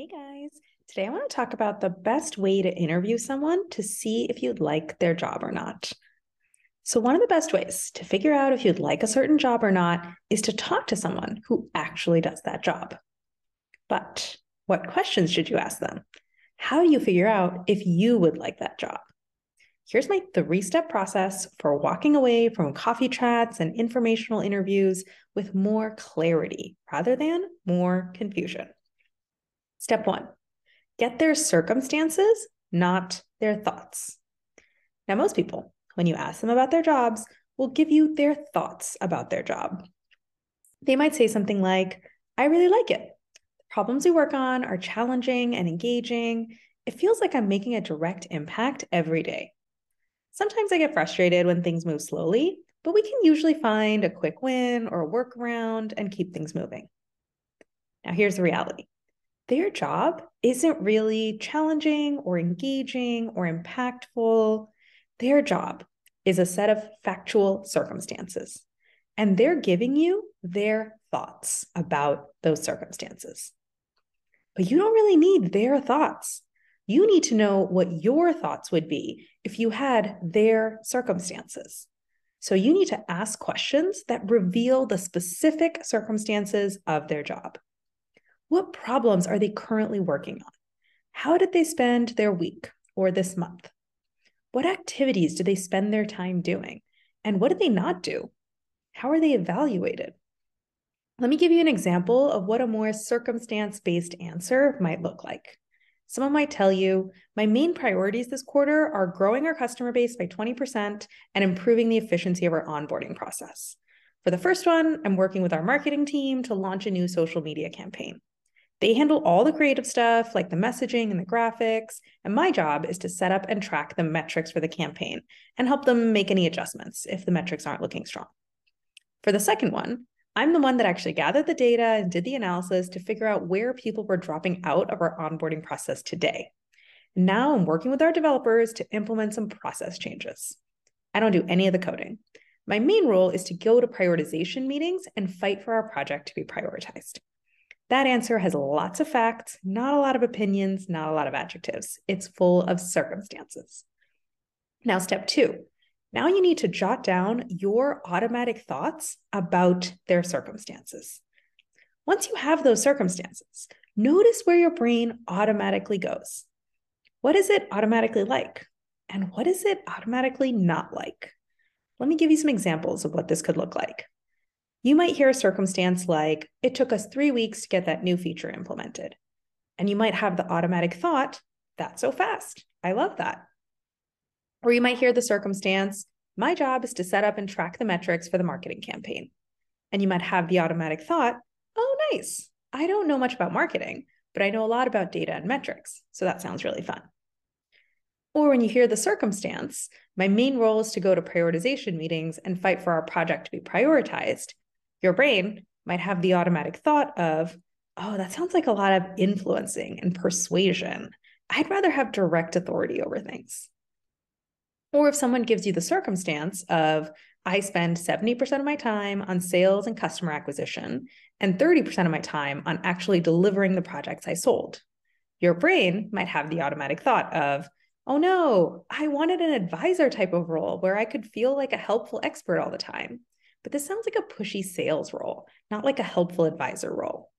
Hey guys, today I want to talk about the best way to interview someone to see if you'd like their job or not. So, one of the best ways to figure out if you'd like a certain job or not is to talk to someone who actually does that job. But what questions should you ask them? How do you figure out if you would like that job? Here's my three step process for walking away from coffee chats and informational interviews with more clarity rather than more confusion. Step one get their circumstances, not their thoughts. Now, most people, when you ask them about their jobs, will give you their thoughts about their job. They might say something like, I really like it. The problems we work on are challenging and engaging. It feels like I'm making a direct impact every day. Sometimes I get frustrated when things move slowly, but we can usually find a quick win or a workaround and keep things moving. Now, here's the reality their job isn't really challenging or engaging or impactful. Their job is a set of factual circumstances, and they're giving you their thoughts about those circumstances. But you don't really need their thoughts. You need to know what your thoughts would be if you had their circumstances. So you need to ask questions that reveal the specific circumstances of their job. What problems are they currently working on? How did they spend their week or this month? What activities do they spend their time doing? And what did they not do? How are they evaluated? Let me give you an example of what a more circumstance based answer might look like. Someone might tell you, my main priorities this quarter are growing our customer base by 20% and improving the efficiency of our onboarding process. For the first one, I'm working with our marketing team to launch a new social media campaign. They handle all the creative stuff like the messaging and the graphics. And my job is to set up and track the metrics for the campaign and help them make any adjustments if the metrics aren't looking strong. For the second one, I'm the one that actually gathered the data and did the analysis to figure out where people were dropping out of our onboarding process today. Now I'm working with our developers to implement some process changes. I don't do any of the coding. My main role is to go to prioritization meetings and fight for our project to be prioritized. That answer has lots of facts, not a lot of opinions, not a lot of adjectives. It's full of circumstances. Now, step two. Now you need to jot down your automatic thoughts about their circumstances. Once you have those circumstances, notice where your brain automatically goes. What is it automatically like? And what is it automatically not like? Let me give you some examples of what this could look like. You might hear a circumstance like, it took us three weeks to get that new feature implemented. And you might have the automatic thought, that's so fast. I love that. Or you might hear the circumstance, my job is to set up and track the metrics for the marketing campaign. And you might have the automatic thought, oh, nice. I don't know much about marketing, but I know a lot about data and metrics. So that sounds really fun. Or when you hear the circumstance, my main role is to go to prioritization meetings and fight for our project to be prioritized your brain might have the automatic thought of, oh, that sounds like a lot of influencing and persuasion. I'd rather have direct authority over things. Or if someone gives you the circumstance of, I spend 70% of my time on sales and customer acquisition and 30% of my time on actually delivering the projects I sold. Your brain might have the automatic thought of, oh no, I wanted an advisor type of role where I could feel like a helpful expert all the time. But this sounds like a pushy sales role, not like a helpful advisor role.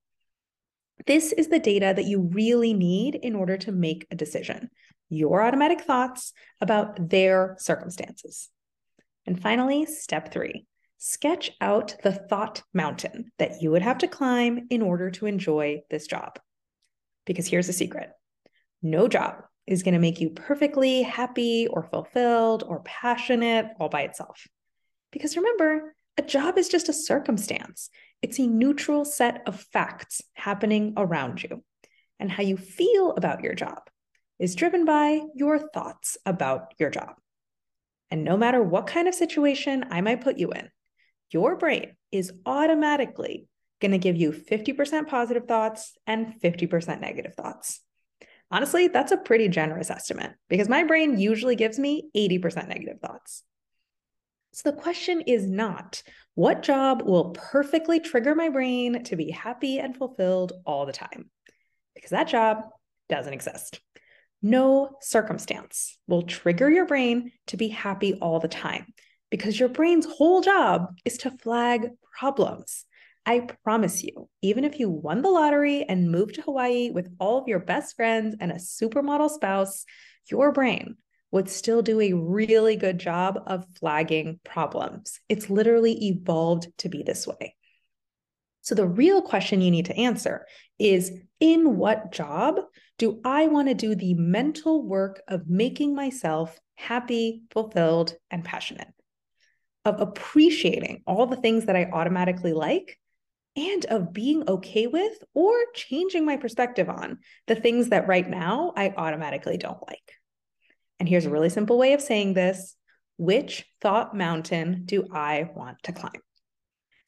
This is the data that you really need in order to make a decision your automatic thoughts about their circumstances. And finally, step three sketch out the thought mountain that you would have to climb in order to enjoy this job. Because here's the secret no job is going to make you perfectly happy or fulfilled or passionate all by itself. Because remember, a job is just a circumstance, it's a neutral set of facts happening around you. And how you feel about your job is driven by your thoughts about your job. And no matter what kind of situation I might put you in, your brain is automatically going to give you 50% positive thoughts and 50% negative thoughts. Honestly, that's a pretty generous estimate because my brain usually gives me 80% negative thoughts. So the question is not what job will perfectly trigger my brain to be happy and fulfilled all the time? because that job doesn't exist. No circumstance will trigger your brain to be happy all the time because your brain's whole job is to flag problems. I promise you, even if you won the lottery and moved to Hawaii with all of your best friends and a supermodel spouse, your brain would still do a really good job of flagging problems. It's literally evolved to be this way. So, the real question you need to answer is in what job do I want to do the mental work of making myself happy, fulfilled, and passionate? Of appreciating all the things that I automatically like and of being okay with or changing my perspective on the things that right now I automatically don't like. And here's a really simple way of saying this Which thought mountain do I want to climb?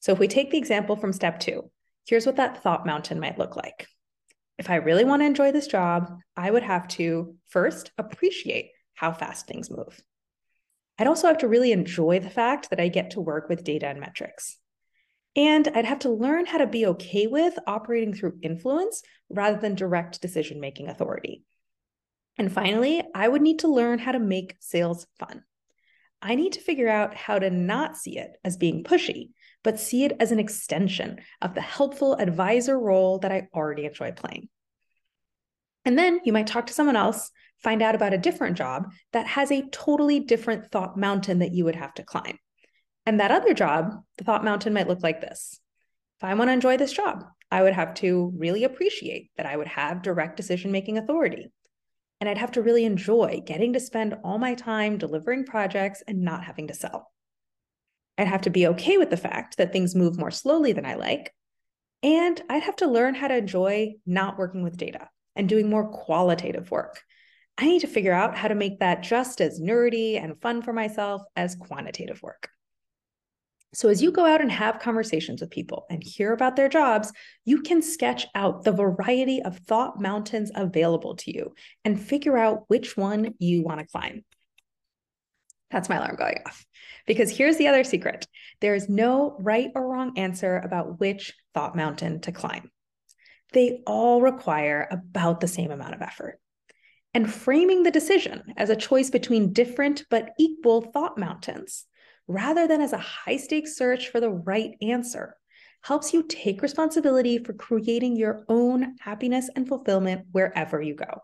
So if we take the example from step two, here's what that thought mountain might look like. If I really want to enjoy this job, I would have to first appreciate how fast things move. I'd also have to really enjoy the fact that I get to work with data and metrics. And I'd have to learn how to be okay with operating through influence rather than direct decision making authority. And finally, I would need to learn how to make sales fun. I need to figure out how to not see it as being pushy, but see it as an extension of the helpful advisor role that I already enjoy playing. And then you might talk to someone else, find out about a different job that has a totally different thought mountain that you would have to climb. And that other job, the thought mountain might look like this. If I want to enjoy this job, I would have to really appreciate that I would have direct decision making authority. And I'd have to really enjoy getting to spend all my time delivering projects and not having to sell. I'd have to be okay with the fact that things move more slowly than I like. And I'd have to learn how to enjoy not working with data and doing more qualitative work. I need to figure out how to make that just as nerdy and fun for myself as quantitative work. So, as you go out and have conversations with people and hear about their jobs, you can sketch out the variety of thought mountains available to you and figure out which one you want to climb. That's my alarm going off. Because here's the other secret there is no right or wrong answer about which thought mountain to climb. They all require about the same amount of effort. And framing the decision as a choice between different but equal thought mountains rather than as a high stakes search for the right answer, helps you take responsibility for creating your own happiness and fulfillment wherever you go,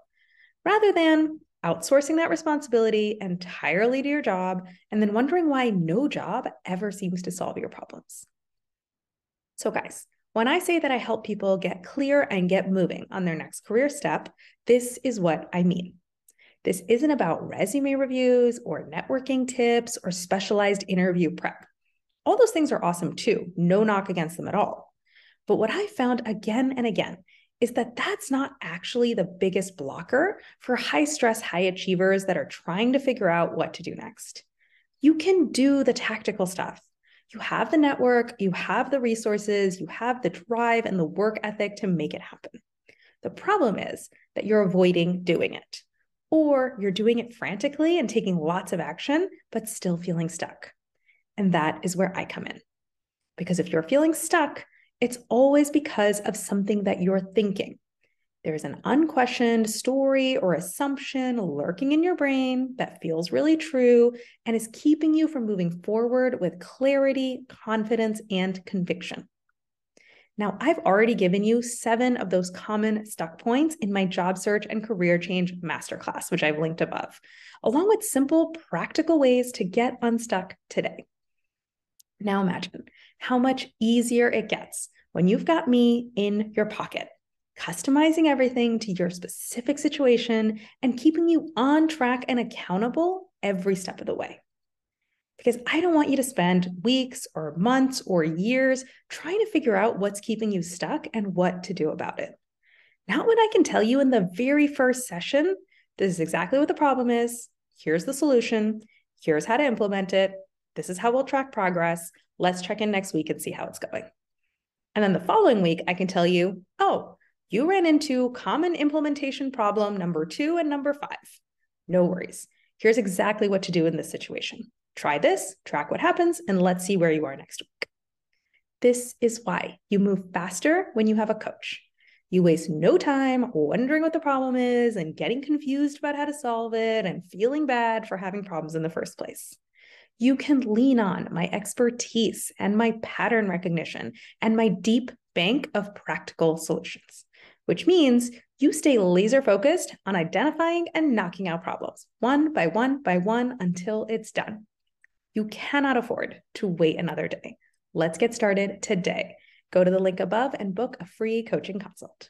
rather than outsourcing that responsibility entirely to your job and then wondering why no job ever seems to solve your problems. So, guys, when I say that I help people get clear and get moving on their next career step, this is what I mean. This isn't about resume reviews or networking tips or specialized interview prep. All those things are awesome too, no knock against them at all. But what I found again and again is that that's not actually the biggest blocker for high stress, high achievers that are trying to figure out what to do next. You can do the tactical stuff. You have the network, you have the resources, you have the drive and the work ethic to make it happen. The problem is that you're avoiding doing it or you're doing it frantically and taking lots of action, but still feeling stuck. And that is where I come in. Because if you're feeling stuck, it's always because of something that you're thinking. There's an unquestioned story or assumption lurking in your brain that feels really true and is keeping you from moving forward with clarity, confidence, and conviction. Now, I've already given you seven of those common stuck points in my job search and career change masterclass, which I've linked above, along with simple, practical ways to get unstuck today. Now, imagine how much easier it gets when you've got me in your pocket, customizing everything to your specific situation and keeping you on track and accountable every step of the way because I don't want you to spend weeks or months or years trying to figure out what's keeping you stuck and what to do about it. Not when I can tell you in the very first session, this is exactly what the problem is. Here's the solution. Here's how to implement it. This is how we'll track progress. Let's check in next week and see how it's going. And then the following week, I can tell you, oh, you ran into common implementation problem number two and number five. No worries. Here's exactly what to do in this situation. Try this, track what happens, and let's see where you are next week. This is why you move faster when you have a coach. You waste no time wondering what the problem is and getting confused about how to solve it and feeling bad for having problems in the first place. You can lean on my expertise and my pattern recognition and my deep bank of practical solutions, which means you stay laser focused on identifying and knocking out problems one by one by one until it's done. You cannot afford to wait another day. Let's get started today. Go to the link above and book a free coaching consult.